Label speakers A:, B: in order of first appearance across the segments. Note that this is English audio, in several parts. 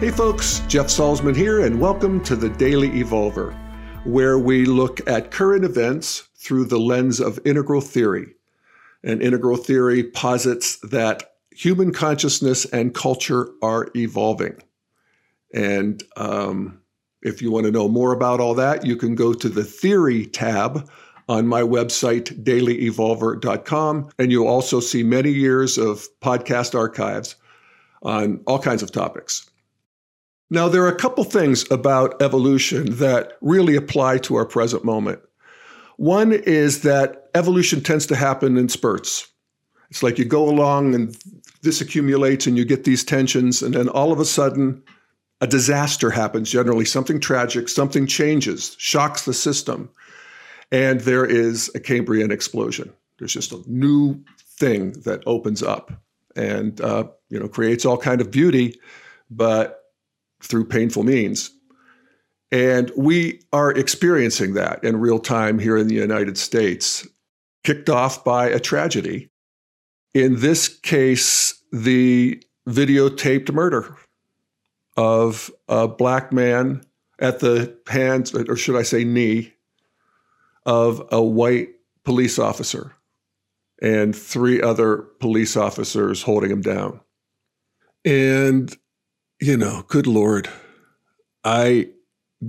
A: Hey folks, Jeff Salzman here, and welcome to the Daily Evolver, where we look at current events through the lens of integral theory. And integral theory posits that human consciousness and culture are evolving. And um, if you want to know more about all that, you can go to the theory tab on my website, dailyevolver.com. And you'll also see many years of podcast archives on all kinds of topics. Now, there are a couple things about evolution that really apply to our present moment. One is that evolution tends to happen in spurts. It's like you go along and this accumulates and you get these tensions, and then all of a sudden, a disaster happens, generally something tragic, something changes, shocks the system, and there is a Cambrian explosion. There's just a new thing that opens up and uh, you know creates all kind of beauty, but through painful means. And we are experiencing that in real time here in the United States, kicked off by a tragedy. In this case, the videotaped murder of a black man at the hands, or should I say, knee, of a white police officer and three other police officers holding him down. And you know, good Lord, I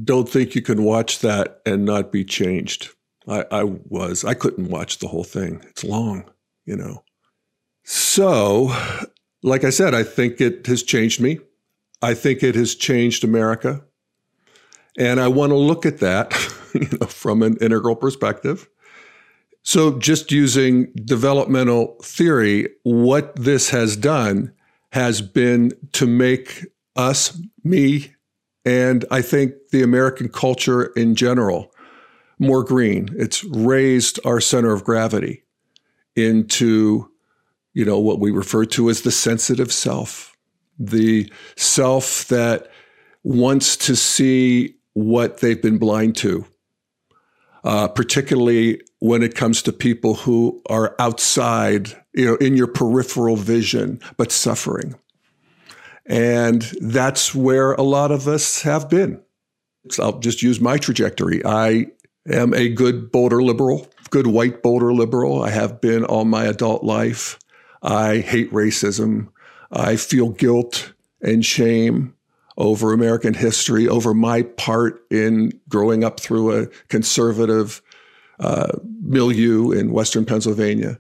A: don't think you can watch that and not be changed. I, I was, I couldn't watch the whole thing. It's long, you know. So, like I said, I think it has changed me. I think it has changed America. And I want to look at that you know, from an integral perspective. So, just using developmental theory, what this has done has been to make us, me, and I think the American culture in general more green. It's raised our center of gravity into, you know, what we refer to as the sensitive self, the self that wants to see what they've been blind to, uh, particularly when it comes to people who are outside, you know, in your peripheral vision, but suffering. And that's where a lot of us have been. So I'll just use my trajectory. I am a good Boulder liberal, good white Boulder liberal. I have been all my adult life. I hate racism. I feel guilt and shame over American history, over my part in growing up through a conservative uh, milieu in Western Pennsylvania.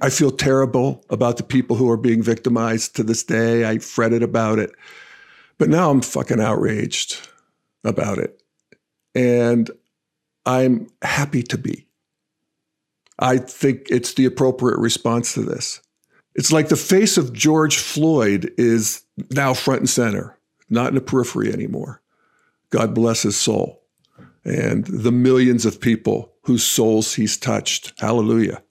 A: I feel terrible about the people who are being victimized to this day. I fretted about it. But now I'm fucking outraged about it. And I'm happy to be. I think it's the appropriate response to this. It's like the face of George Floyd is now front and center, not in the periphery anymore. God bless his soul and the millions of people whose souls he's touched. Hallelujah.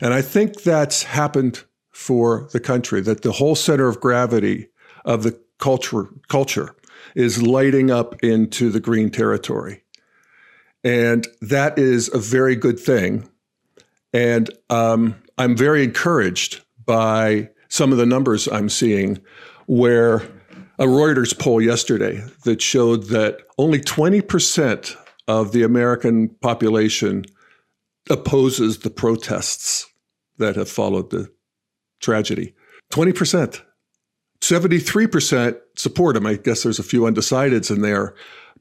A: And I think that's happened for the country, that the whole center of gravity of the culture, culture is lighting up into the green territory. And that is a very good thing. And um, I'm very encouraged by some of the numbers I'm seeing where a Reuters poll yesterday that showed that only 20% of the American population opposes the protests that have followed the tragedy. 20%. 73% support him. I guess there's a few undecideds in there,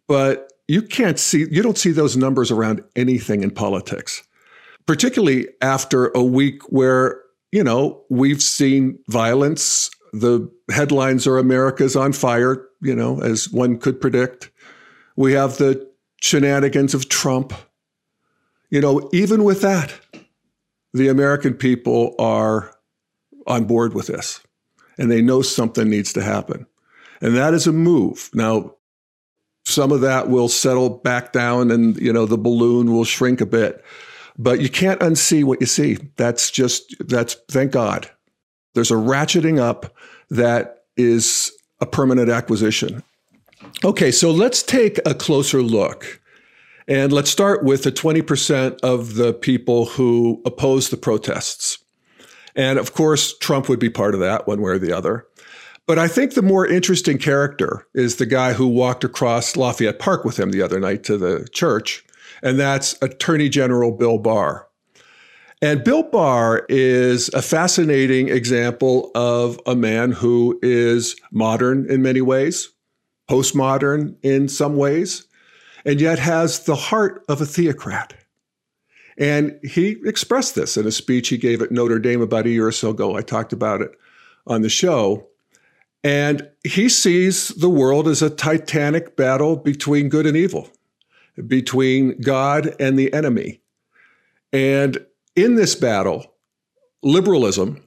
A: but you can't see, you don't see those numbers around anything in politics, particularly after a week where, you know, we've seen violence. The headlines are America's on fire, you know, as one could predict. We have the shenanigans of Trump. You know, even with that, the American people are on board with this and they know something needs to happen. And that is a move. Now, some of that will settle back down and you know the balloon will shrink a bit. But you can't unsee what you see. That's just that's thank God. There's a ratcheting up that is a permanent acquisition. Okay, so let's take a closer look and let's start with the 20% of the people who oppose the protests. And of course, Trump would be part of that one way or the other. But I think the more interesting character is the guy who walked across Lafayette Park with him the other night to the church, and that's Attorney General Bill Barr. And Bill Barr is a fascinating example of a man who is modern in many ways, postmodern in some ways, and yet has the heart of a theocrat. And he expressed this in a speech he gave at Notre Dame about a year or so ago. I talked about it on the show. And he sees the world as a titanic battle between good and evil, between God and the enemy. And in this battle, liberalism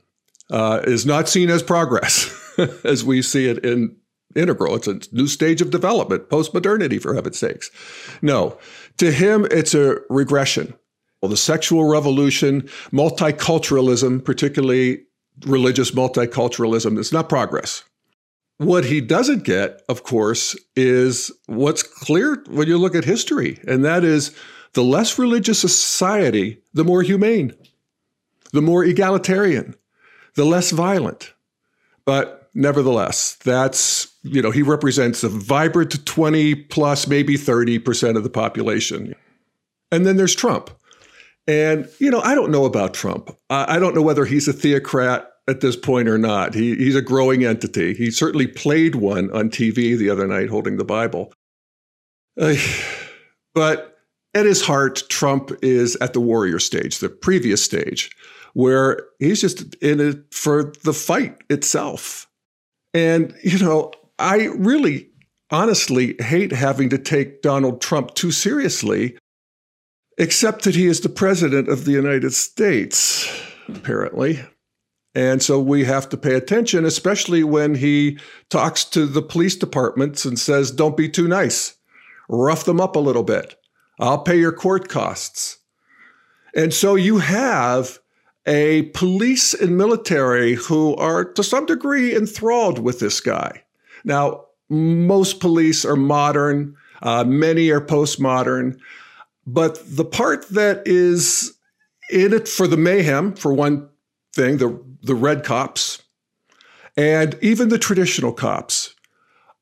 A: uh, is not seen as progress as we see it in integral. It's a new stage of development, post-modernity, for heaven's sakes. No, to him, it's a regression. Well, the sexual revolution, multiculturalism, particularly religious multiculturalism, is not progress. What he doesn't get, of course, is what's clear when you look at history, and that is the less religious a society, the more humane, the more egalitarian, the less violent. But nevertheless, that's, you know, he represents a vibrant 20 plus, maybe 30% of the population. And then there's Trump. And, you know, I don't know about Trump. I don't know whether he's a theocrat at this point or not. He, he's a growing entity. He certainly played one on TV the other night holding the Bible. Uh, but at his heart, Trump is at the warrior stage, the previous stage, where he's just in it for the fight itself. And, you know, I really honestly hate having to take Donald Trump too seriously, except that he is the president of the United States, apparently. And so we have to pay attention, especially when he talks to the police departments and says, don't be too nice, rough them up a little bit. I'll pay your court costs. And so you have a police and military who are to some degree enthralled with this guy. Now, most police are modern, uh, many are postmodern, but the part that is in it for the mayhem, for one thing, the, the red cops, and even the traditional cops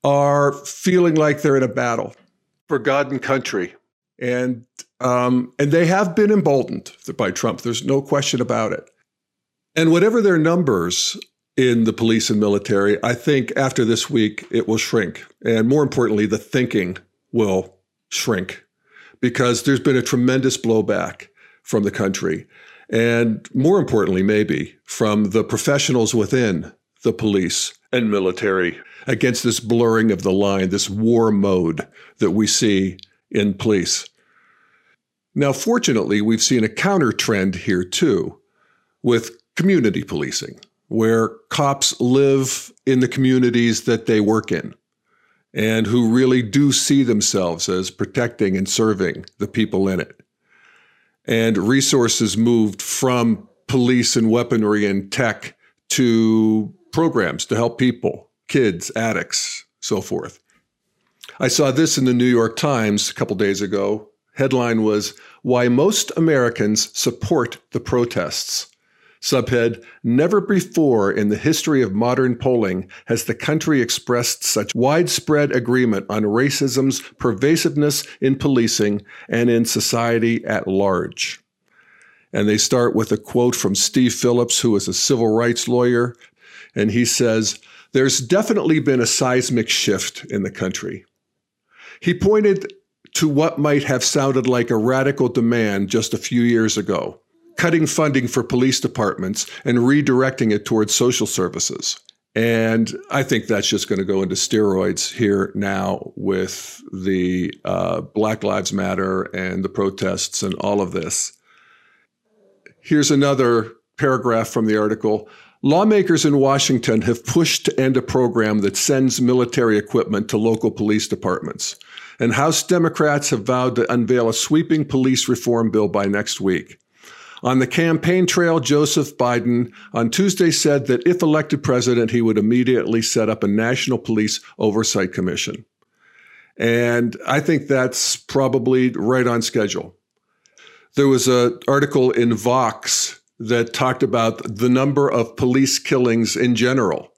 A: are feeling like they're in a battle for God and country and um, and they have been emboldened by Trump. There's no question about it. And whatever their numbers in the police and military, I think after this week it will shrink, and more importantly, the thinking will shrink because there's been a tremendous blowback from the country, and more importantly, maybe from the professionals within the police and military against this blurring of the line, this war mode that we see in police. Now, fortunately, we've seen a counter trend here too with community policing, where cops live in the communities that they work in and who really do see themselves as protecting and serving the people in it. And resources moved from police and weaponry and tech to programs to help people, kids, addicts, so forth. I saw this in the New York Times a couple days ago. Headline was Why Most Americans Support the Protests. Subhead Never before in the history of modern polling has the country expressed such widespread agreement on racism's pervasiveness in policing and in society at large. And they start with a quote from Steve Phillips, who is a civil rights lawyer. And he says, There's definitely been a seismic shift in the country. He pointed to what might have sounded like a radical demand just a few years ago cutting funding for police departments and redirecting it towards social services. And I think that's just going to go into steroids here now with the uh, Black Lives Matter and the protests and all of this. Here's another paragraph from the article. Lawmakers in Washington have pushed to end a program that sends military equipment to local police departments. And House Democrats have vowed to unveil a sweeping police reform bill by next week. On the campaign trail, Joseph Biden on Tuesday said that if elected president, he would immediately set up a National Police Oversight Commission. And I think that's probably right on schedule. There was an article in Vox that talked about the number of police killings in general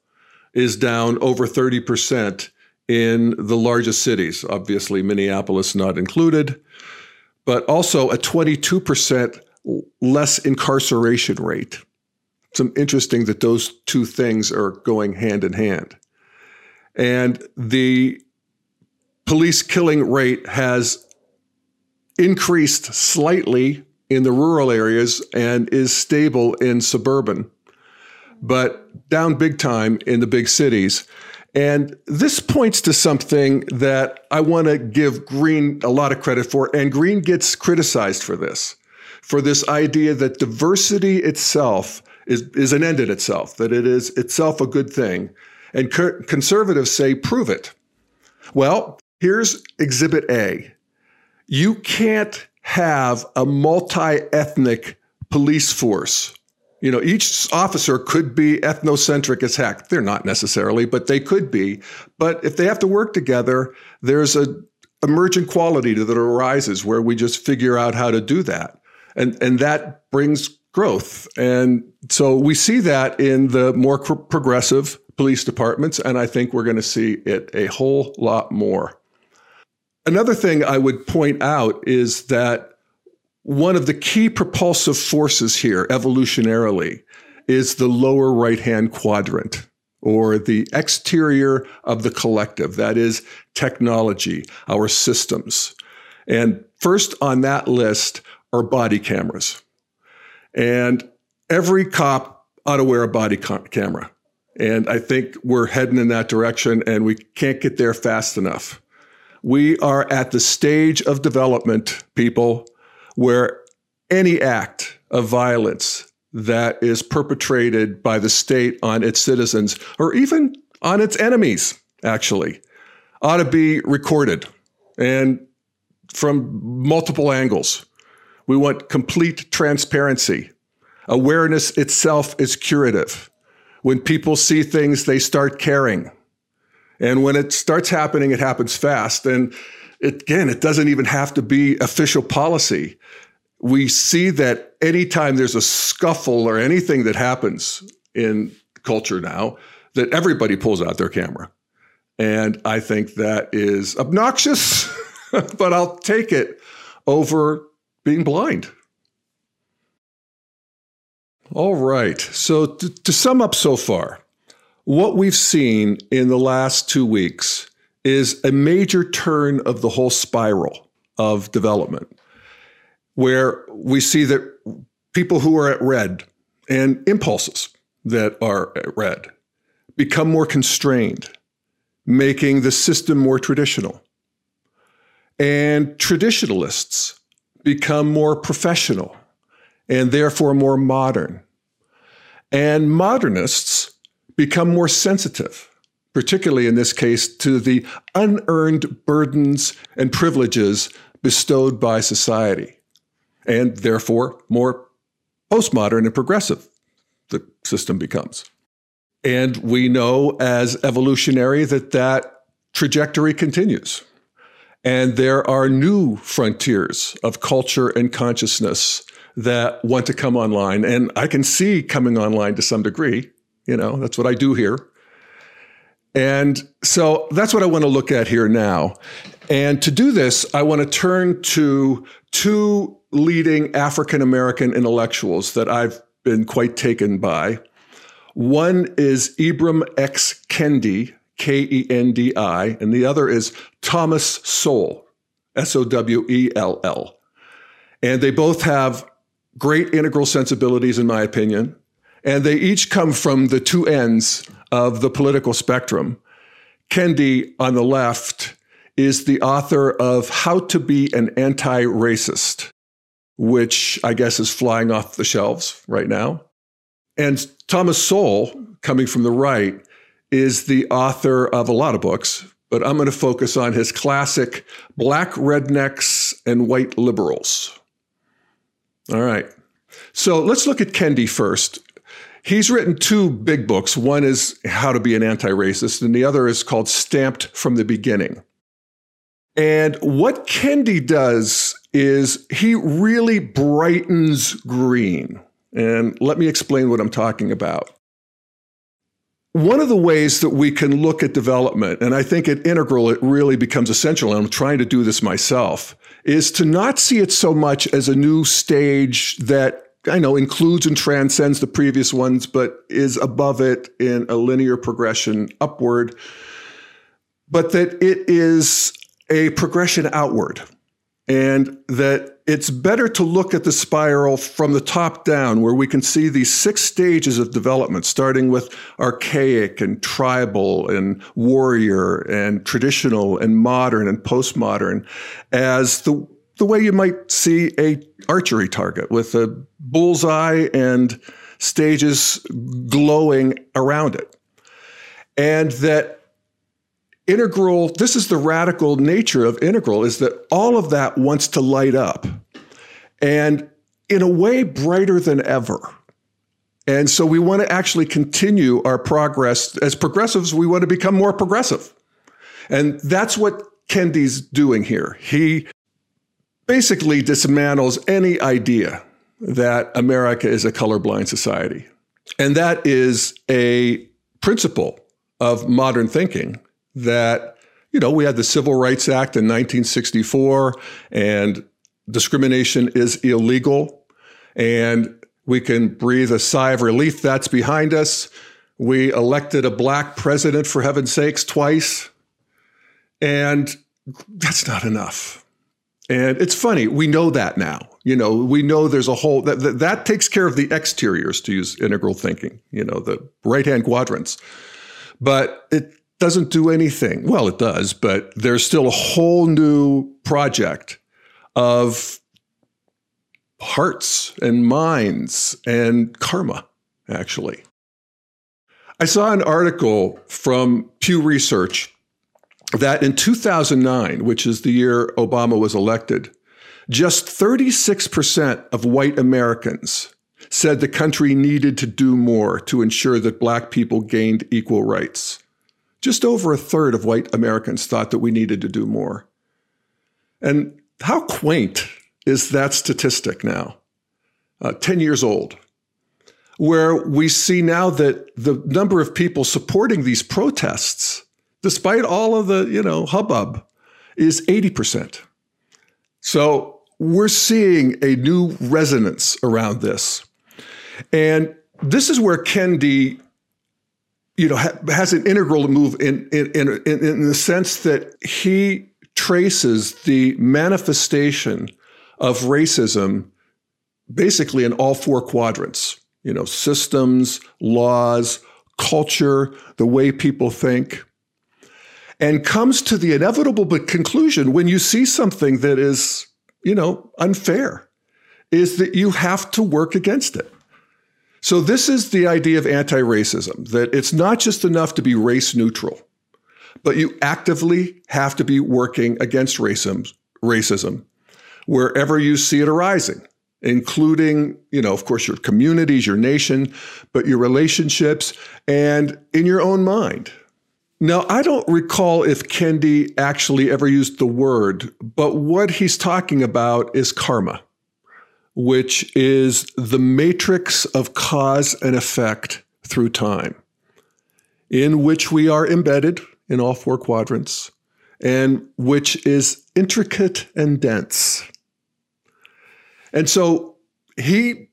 A: is down over 30% in the largest cities, obviously, Minneapolis not included, but also a 22% less incarceration rate. It's interesting that those two things are going hand in hand. And the police killing rate has increased slightly in the rural areas and is stable in suburban, but down big time in the big cities. And this points to something that I want to give Green a lot of credit for. And Green gets criticized for this, for this idea that diversity itself is, is an end in itself, that it is itself a good thing. And conservatives say, prove it. Well, here's exhibit A. You can't have a multi ethnic police force. You know, each officer could be ethnocentric as heck. They're not necessarily, but they could be. But if they have to work together, there's a emergent quality that arises where we just figure out how to do that. And, and that brings growth. And so we see that in the more progressive police departments, and I think we're going to see it a whole lot more. Another thing I would point out is that one of the key propulsive forces here, evolutionarily, is the lower right hand quadrant or the exterior of the collective. That is technology, our systems. And first on that list are body cameras. And every cop ought to wear a body camera. And I think we're heading in that direction and we can't get there fast enough. We are at the stage of development, people, where any act of violence that is perpetrated by the state on its citizens or even on its enemies, actually, ought to be recorded and from multiple angles. We want complete transparency. Awareness itself is curative. When people see things, they start caring. And when it starts happening, it happens fast. And it, again, it doesn't even have to be official policy. We see that anytime there's a scuffle or anything that happens in culture now, that everybody pulls out their camera. And I think that is obnoxious, but I'll take it over being blind. All right. So, to, to sum up so far, what we've seen in the last two weeks is a major turn of the whole spiral of development, where we see that people who are at red and impulses that are at red become more constrained, making the system more traditional. And traditionalists become more professional and therefore more modern. And modernists become more sensitive, particularly in this case to the unearned burdens and privileges bestowed by society, and therefore more postmodern and progressive the system becomes. And we know as evolutionary that that trajectory continues. And there are new frontiers of culture and consciousness that want to come online. And I can see coming online to some degree you know, that's what I do here. And so that's what I want to look at here now. And to do this, I want to turn to two leading African American intellectuals that I've been quite taken by. One is Ibram X. Kendi, K E N D I, and the other is Thomas Sowell, S O W E L L. And they both have great integral sensibilities, in my opinion. And they each come from the two ends of the political spectrum. Kendi on the left is the author of How to Be an Anti Racist, which I guess is flying off the shelves right now. And Thomas Sowell, coming from the right, is the author of a lot of books, but I'm going to focus on his classic Black Rednecks and White Liberals. All right. So let's look at Kendi first. He's written two big books. One is How to Be an Anti Racist, and the other is called Stamped from the Beginning. And what Kendi does is he really brightens green. And let me explain what I'm talking about. one of the ways that we can look at development, and I think at Integral it really becomes essential, and I'm trying to do this myself, is to not see it so much as a new stage that I know includes and transcends the previous ones, but is above it in a linear progression upward, but that it is a progression outward and that it's better to look at the spiral from the top down, where we can see these six stages of development, starting with archaic and tribal and warrior and traditional and modern and postmodern, as the the way you might see a archery target with a bullseye and stages glowing around it. And that integral, this is the radical nature of integral, is that all of that wants to light up and in a way brighter than ever. And so we want to actually continue our progress. As progressives, we want to become more progressive. And that's what Kendi's doing here. He basically dismantles any idea that America is a colorblind society. And that is a principle of modern thinking that, you know, we had the Civil Rights Act in 1964 and discrimination is illegal and we can breathe a sigh of relief that's behind us. We elected a black president, for heaven's sakes, twice. And that's not enough. And it's funny, we know that now. You know, we know there's a whole that, that, that takes care of the exteriors to use integral thinking, you know, the right hand quadrants. But it doesn't do anything. Well, it does, but there's still a whole new project of hearts and minds and karma, actually. I saw an article from Pew Research that in 2009, which is the year Obama was elected, just 36% of white Americans said the country needed to do more to ensure that black people gained equal rights. Just over a third of white Americans thought that we needed to do more. And how quaint is that statistic now? Uh, 10 years old, where we see now that the number of people supporting these protests, despite all of the, you know, hubbub, is 80%. So we're seeing a new resonance around this. And this is where Kendi you know, ha- has an integral move in, in, in, in the sense that he traces the manifestation of racism basically in all four quadrants, you know, systems, laws, culture, the way people think, and comes to the inevitable conclusion when you see something that is, you know, unfair, is that you have to work against it. So, this is the idea of anti racism that it's not just enough to be race neutral, but you actively have to be working against racism, racism wherever you see it arising, including, you know, of course, your communities, your nation, but your relationships and in your own mind. Now, I don't recall if Kendi actually ever used the word, but what he's talking about is karma which is the matrix of cause and effect through time, in which we are embedded in all four quadrants, and which is intricate and dense. And so he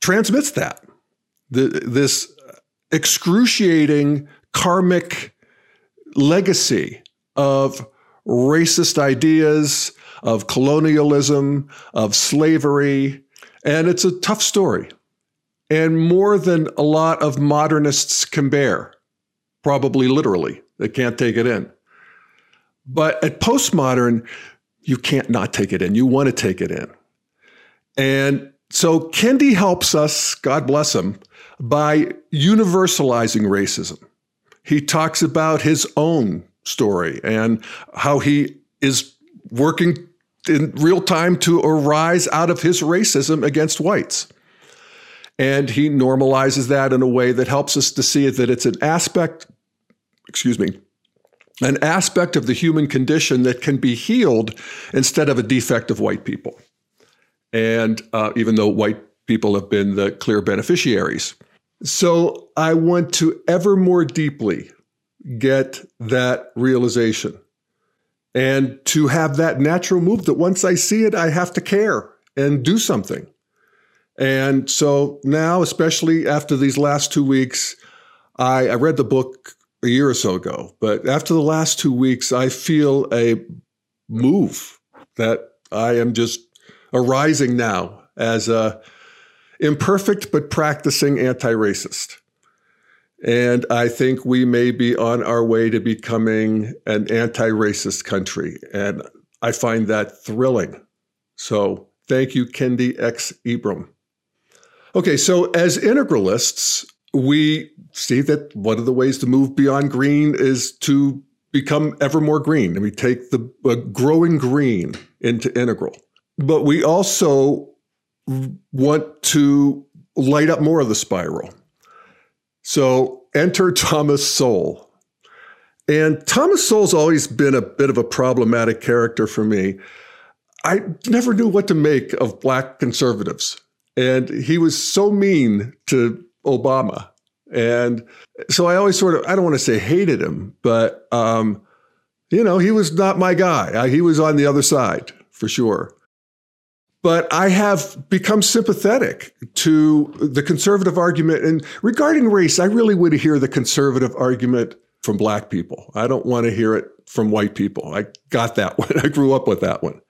A: transmits that, the, this excruciating karmic legacy of racist ideas, of colonialism, of slavery, and it's a tough story, and more than a lot of modernists can bear, probably literally. They can't take it in. But at postmodern, you can't not take it in. You want to take it in. And so Kendi helps us, God bless him, by universalizing racism. He talks about his own story and how he is working in real time to arise out of his racism against whites. And he normalizes that in a way that helps us to see that it's an aspect, excuse me, an aspect of the human condition that can be healed instead of a defect of white people. And uh, even though white people have been the clear beneficiaries. So I want to ever more deeply get that realization and to have that natural move that once I see it, I have to care and do something. And so now, especially after these last two weeks, I, I read the book a year or so ago, but after the last two weeks, I feel a move that I am just arising now as a imperfect but practicing anti-racist. And I think we may be on our way to becoming an anti-racist country. And I find that thrilling. So thank you, Kendi X. Ibram. Okay, so as integralists, we see that one of the ways to move beyond green is to become ever more green. And we take the uh, growing green into integral. But we also want to light up more of the spiral. So enter Thomas Sowell. And Thomas Sowell's always been a bit of a problematic character for me. I never knew what to make of black conservatives. And he was so mean to Obama. And so I always sort of, I don't want to say hated him, but, um, you know, he was not my guy. I, he was on the other side for sure. But I have become sympathetic to the conservative argument. And regarding race, I really want to hear the conservative argument from black people. I don't want to hear it from white people. I got that one. I grew up with that one.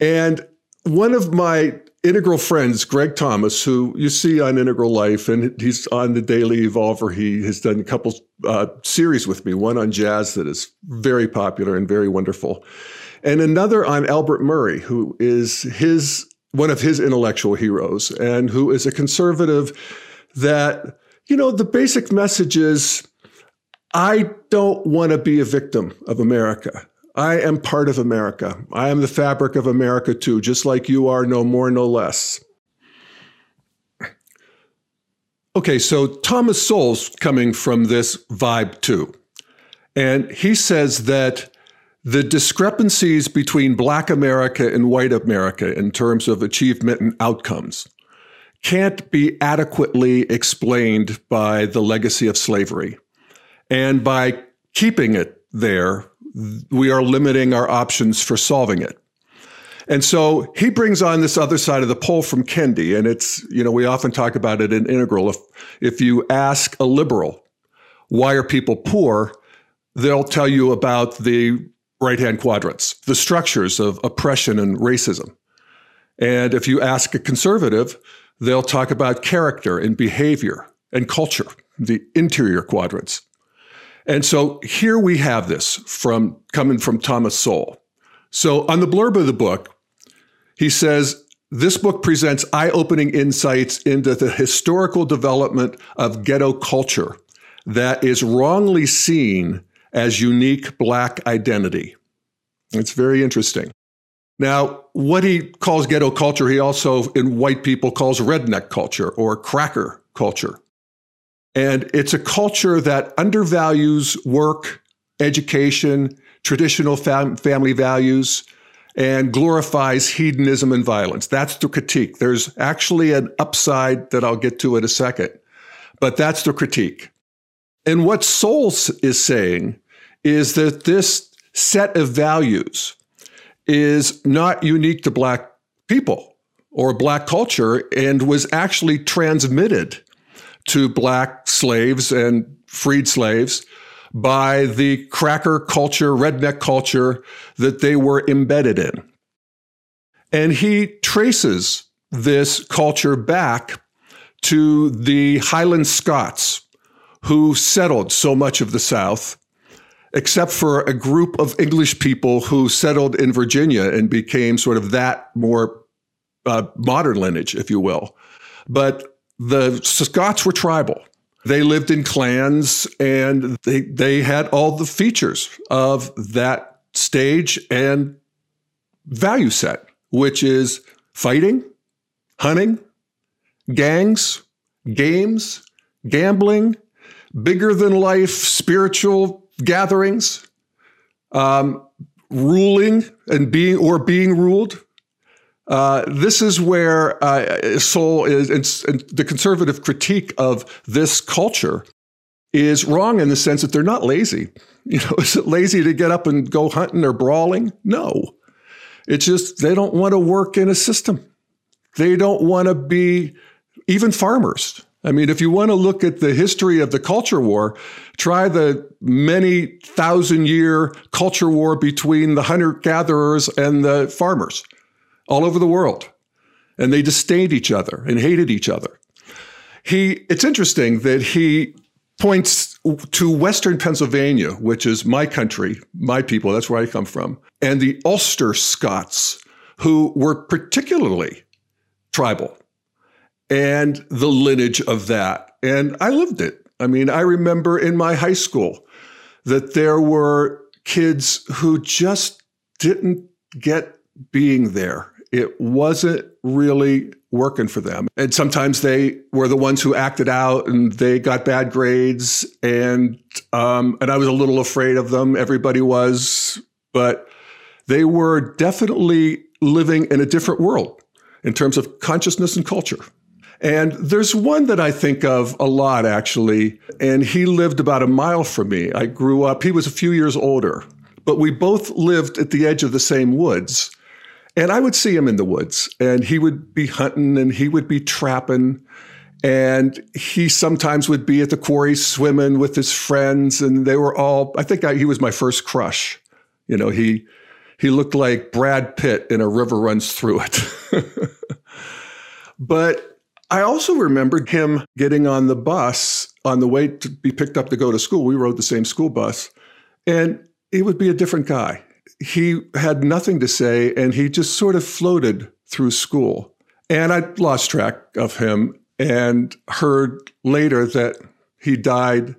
A: And one of my integral friends, Greg Thomas, who you see on Integral Life, and he's on the Daily Evolver. He has done a couple uh, series with me, one on jazz that is very popular and very wonderful and another on Albert Murray, who is his one of his intellectual heroes and who is a conservative that you know the basic message is I don't want to be a victim of America. I am part of America. I am the fabric of America too, just like you are, no more, no less. Okay, so Thomas Sowell's coming from this vibe too. And he says that the discrepancies between Black America and white America in terms of achievement and outcomes can't be adequately explained by the legacy of slavery. And by keeping it there, we are limiting our options for solving it. And so he brings on this other side of the pole from Kendi. And it's, you know, we often talk about it in integral. If, if you ask a liberal, why are people poor? They'll tell you about the right hand quadrants, the structures of oppression and racism. And if you ask a conservative, they'll talk about character and behavior and culture, the interior quadrants. And so here we have this from coming from Thomas Sowell. So on the blurb of the book, he says, this book presents eye opening insights into the historical development of ghetto culture that is wrongly seen as unique Black identity. It's very interesting. Now, what he calls ghetto culture, he also, in white people, calls redneck culture or cracker culture. And it's a culture that undervalues work, education, traditional fam- family values, and glorifies hedonism and violence. That's the critique. There's actually an upside that I'll get to in a second, but that's the critique. And what Sowell is saying is that this set of values is not unique to Black people or Black culture and was actually transmitted to Black slaves and freed slaves by the cracker culture, redneck culture that they were embedded in. And he traces this culture back to the Highland Scots who settled so much of the South except for a group of English people who settled in Virginia and became sort of that more uh, modern lineage, if you will. But the Scots were tribal. They lived in clans and they, they had all the features of that stage and value set, which is fighting, hunting, gangs, games, gambling, bigger than life spiritual gatherings, um, ruling and being or being ruled, Uh, this is where uh, Sowell is, and, and the conservative critique of this culture is wrong in the sense that they're not lazy. You know, is it lazy to get up and go hunting or brawling? No. It's just they don't want to work in a system. They don't want to be even farmers. I mean, if you want to look at the history of the culture war, try the many thousand year culture war between the hunter gatherers and the farmers all over the world. And they disdained each other and hated each other. He, it's interesting that he points to Western Pennsylvania, which is my country, my people, that's where I come from, and the Ulster Scots, who were particularly tribal and the lineage of that. And I lived it. I mean, I remember in my high school that there were kids who just didn't get being there. It wasn't really working for them. And sometimes they were the ones who acted out and they got bad grades. And, um, and I was a little afraid of them. Everybody was, but they were definitely living in a different world in terms of consciousness and culture. And there's one that I think of a lot, actually. And he lived about a mile from me. I grew up, he was a few years older, but we both lived at the edge of the same woods. And I would see him in the woods, and he would be hunting and he would be trapping. And he sometimes would be at the quarry swimming with his friends, and they were all, I think I, he was my first crush. You know, he, he looked like Brad Pitt in A River Runs Through It. but I also remembered him getting on the bus on the way to be picked up to go to school. We rode the same school bus, and he would be a different guy. He had nothing to say, and he just sort of floated through school. And I lost track of him and heard later that he died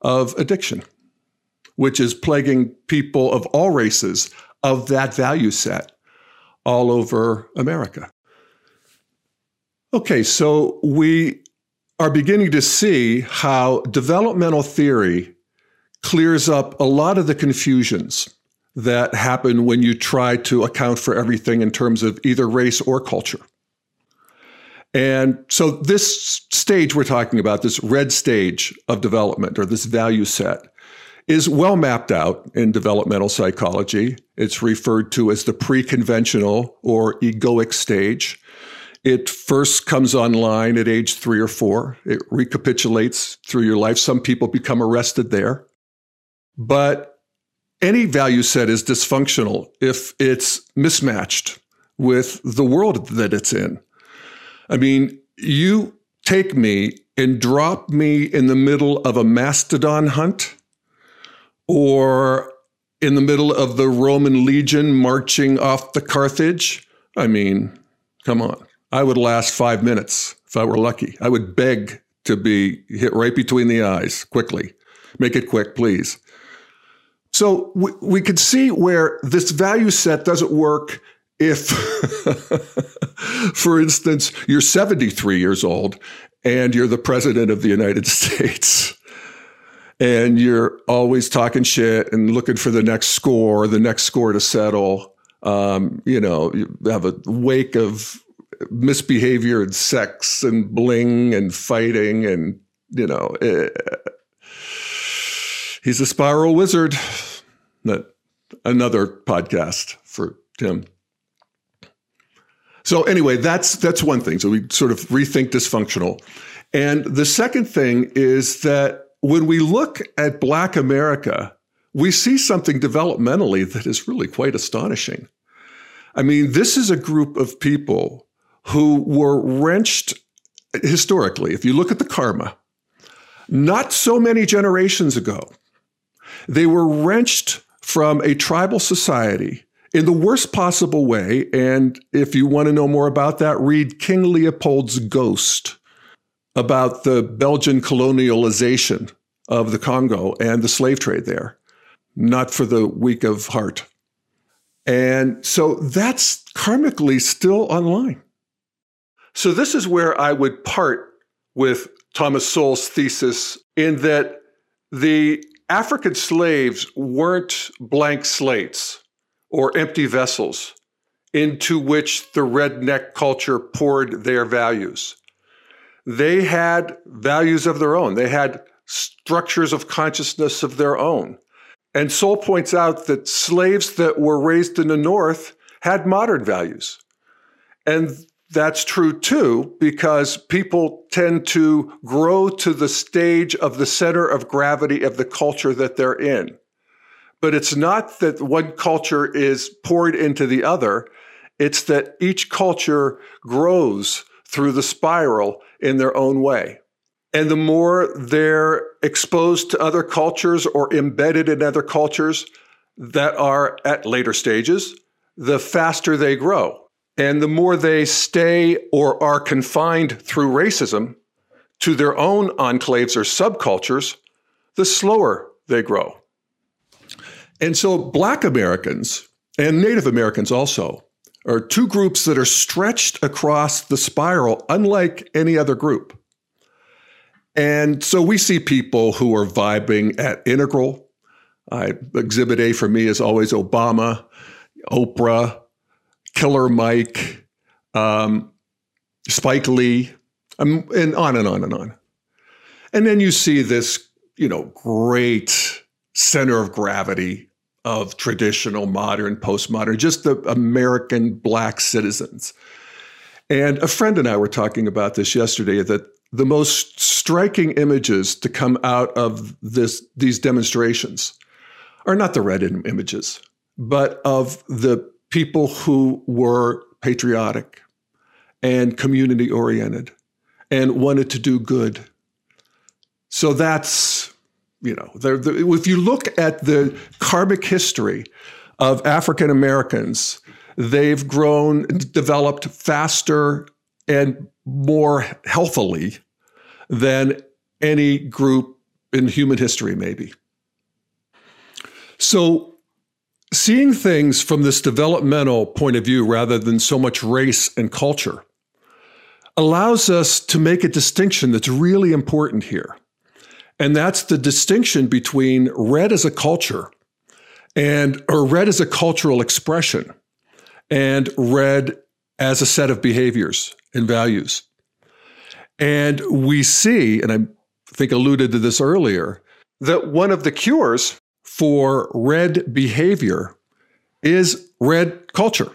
A: of addiction, which is plaguing people of all races of that value set all over America. Okay, so we are beginning to see how developmental theory clears up a lot of the confusions that happen when you try to account for everything in terms of either race or culture. And so, this stage we're talking about, this red stage of development or this value set, is well mapped out in developmental psychology. It's referred to as the pre conventional or egoic stage. It first comes online at age three or four. It recapitulates through your life. Some people become arrested there. But any value set is dysfunctional if it's mismatched with the world that it's in. I mean, you take me and drop me in the middle of a mastodon hunt or in the middle of the Roman legion marching off the Carthage. I mean, come on. I would last five minutes if I were lucky. I would beg to be hit right between the eyes quickly. Make it quick, please. So we, we could see where this value set doesn't work if, for instance, you're 73 years old and you're the president of the United States and you're always talking shit and looking for the next score, the next score to settle. Um, you know, you have a wake of misbehavior and sex and bling and fighting and you know eh, he's a spiral wizard. That another podcast for tim. So anyway that's that's one thing. So we sort of rethink dysfunctional. And the second thing is that when we look at black america we see something developmentally that is really quite astonishing. I mean this is a group of people who were wrenched historically. If you look at the karma, not so many generations ago, they were wrenched from a tribal society in the worst possible way. And if you want to know more about that, read King Leopold's Ghost about the Belgian colonialization of the Congo and the slave trade there. Not for the weak of heart. And so that's karmically still online. So, this is where I would part with Thomas Sowell's thesis in that the African slaves weren't blank slates or empty vessels into which the redneck culture poured their values. They had values of their own, they had structures of consciousness of their own. And Sowell points out that slaves that were raised in the North had modern values. And that's true too, because people tend to grow to the stage of the center of gravity of the culture that they're in. But it's not that one culture is poured into the other, it's that each culture grows through the spiral in their own way. And the more they're exposed to other cultures or embedded in other cultures that are at later stages, the faster they grow. And the more they stay or are confined through racism to their own enclaves or subcultures, the slower they grow. And so, Black Americans and Native Americans also are two groups that are stretched across the spiral, unlike any other group. And so, we see people who are vibing at Integral. I, exhibit A for me is always Obama, Oprah, Killer Mike, um, Spike Lee, um, and on and on and on. And then you see this, you know, great center of gravity of traditional, modern, postmodern, just the American black citizens. And a friend and I were talking about this yesterday that the most striking images to come out of this these demonstrations are not the red images, but of the people who were patriotic and community oriented and wanted to do good. So that's, you know, the, if you look at the karmic history of African Americans, they've grown, developed faster and more healthily than any group in human history, maybe. So seeing things from this developmental point of view rather than so much race and culture allows us to make a distinction that's really important here. And that's the distinction between red as a culture and or red as a cultural expression and red as a set of behaviors and values. And we see, and I think alluded to this earlier, that one of the cures for red behavior is red culture.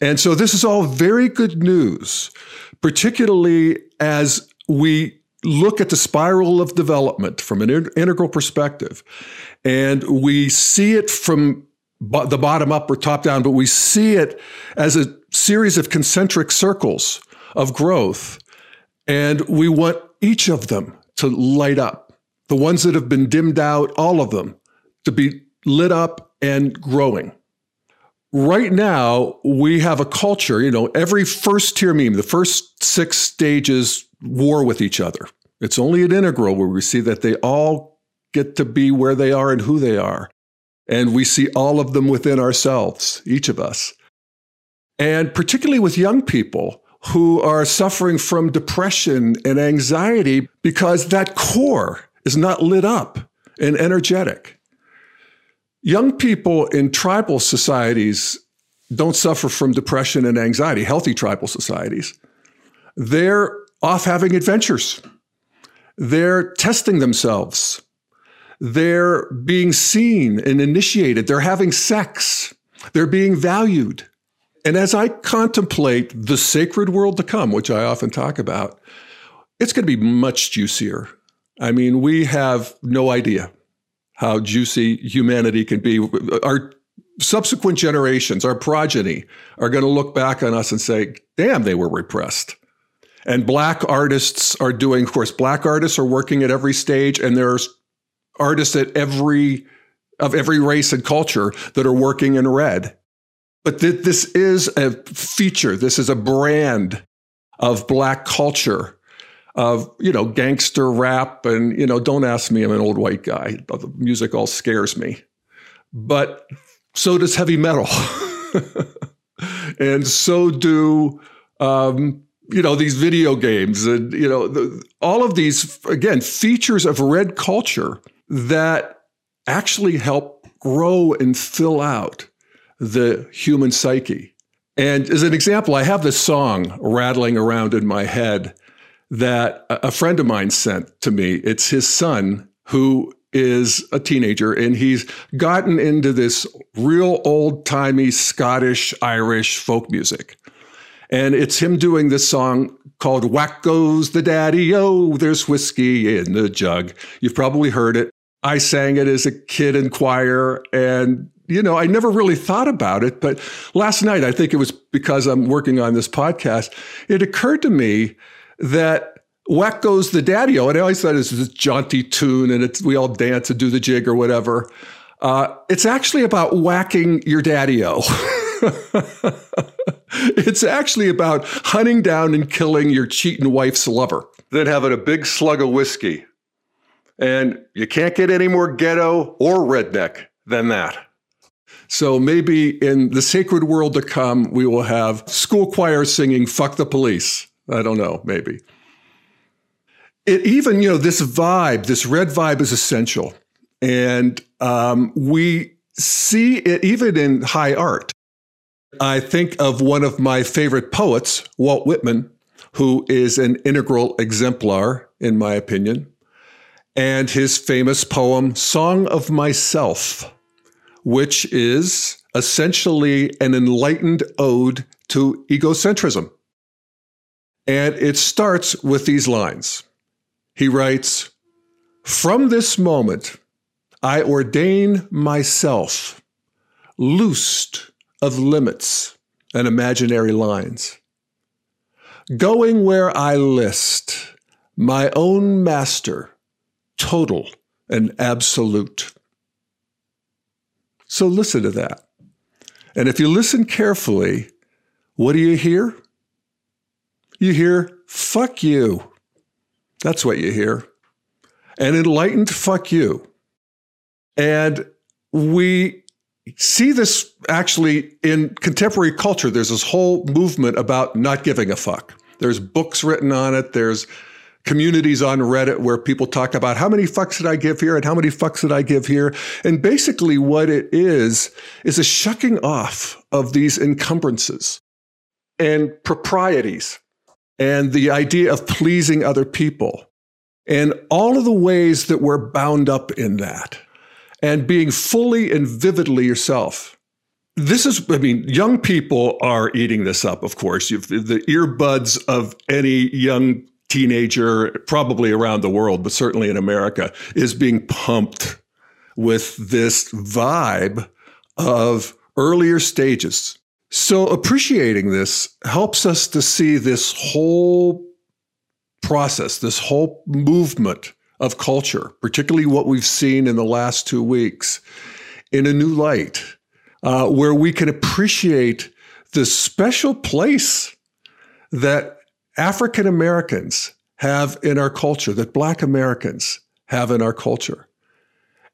A: And so this is all very good news, particularly as we look at the spiral of development from an integral perspective. And we see it from the bottom up or top down, but we see it as a series of concentric circles of growth. And we want each of them to light up the ones that have been dimmed out, all of them, to be lit up and growing. Right now, we have a culture, you know, every first tier meme, the first six stages war with each other. It's only at Integral where we see that they all get to be where they are and who they are. And we see all of them within ourselves, each of us. And particularly with young people who are suffering from depression and anxiety because that core is not lit up and energetic. Young people in tribal societies don't suffer from depression and anxiety, healthy tribal societies. They're off having adventures. They're testing themselves. They're being seen and initiated. They're having sex. They're being valued. And as I contemplate the sacred world to come, which I often talk about, it's going to be much juicier I mean, we have no idea how juicy humanity can be. Our subsequent generations, our progeny, are going to look back on us and say, damn, they were repressed. And black artists are doing, of course, black artists are working at every stage, and there's artists at every of every race and culture that are working in red. But th- this is a feature, this is a brand of black culture of you know gangster rap and you know don't ask me i'm an old white guy. The music all scares me. But so does heavy metal. And so do um, you know these video games and you know the, all of these again features of red culture that actually help grow and fill out the human psyche. And as an example, I have this song rattling around in my head that a friend of mine sent to me. It's his son who is a teenager and he's gotten into this real old timey Scottish Irish folk music. And it's him doing this song called Whack Goes the Daddy Oh, there's whiskey in the jug. You've probably heard it. I sang it as a kid in choir and you know, I never really thought about it, but last night, I think it was because I'm working on this podcast, it occurred to me that Whack Goes the Daddy O, and I always thought it was this jaunty tune and it's, we all dance and do the jig or whatever. Uh, it's actually about whacking your daddy O. it's actually about hunting down and killing your cheating wife's lover, then having a big slug of whiskey. And you can't get any more ghetto or redneck than that. So maybe in the sacred world to come, we will have school choirs singing Fuck the Police. I don't know, maybe. It even, you know, this vibe, this red vibe is essential. And um, we see it even in high art. I think of one of my favorite poets, Walt Whitman, who is an integral exemplar, in my opinion, and his famous poem, Song of Myself, which is essentially an enlightened ode to egocentrism. And it starts with these lines. He writes, From this moment, I ordain myself loosed of limits and imaginary lines, going where I list, my own master, total and absolute. So listen to that. And if you listen carefully, what do you hear? You hear, fuck you. That's what you hear. An enlightened fuck you. And we see this actually in contemporary culture. There's this whole movement about not giving a fuck. There's books written on it. There's communities on Reddit where people talk about how many fucks did I give here and how many fucks did I give here. And basically, what it is, is a shucking off of these encumbrances and proprieties and the idea of pleasing other people and all of the ways that we're bound up in that and being fully and vividly yourself. This is, I mean, young people are eating this up, of course. You've, the earbuds of any young teenager, probably around the world, but certainly in America, is being pumped with this vibe of earlier stages. So appreciating this helps us to see this whole process, this whole movement of culture, particularly what we've seen in the last two weeks, in a new light, uh, where we can appreciate the special place that African Americans have in our culture, that Black Americans have in our culture,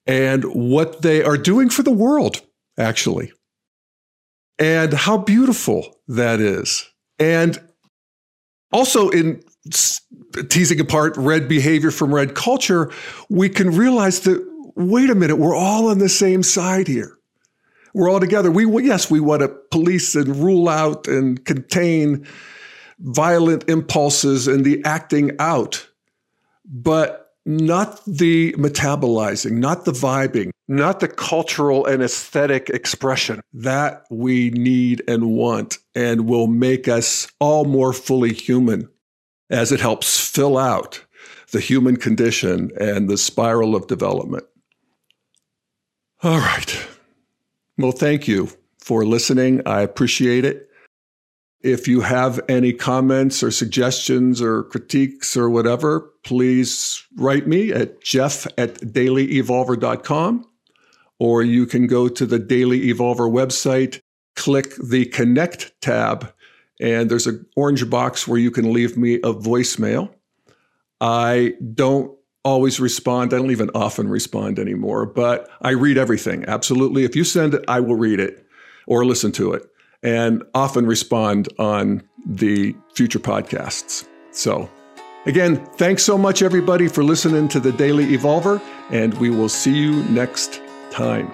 A: and what they are doing for the world, actually, and how beautiful that is. And also, in teasing apart red behavior from red culture, we can realize that, wait a minute, we're all on the same side here. We're all together. We, yes, we want to police and rule out and contain violent impulses and the acting out, but not the metabolizing, not the vibing, not the cultural and aesthetic expression that we need and want and will make us all more fully human as it helps fill out the human condition and the spiral of development. All right. Well, thank you for listening. I appreciate it. If you have any comments or suggestions or critiques or whatever, please write me at jeff at dailyevolver.com or you can go to the Daily Evolver website, click the Connect tab, and there's an orange box where you can leave me a voicemail. I don't always respond. I don't even often respond anymore, but I read everything. Absolutely. If you send it, I will read it or listen to it and often respond on the future podcasts. So, again, thanks so much, everybody, for listening to the Daily Evolver, and we will see you next time.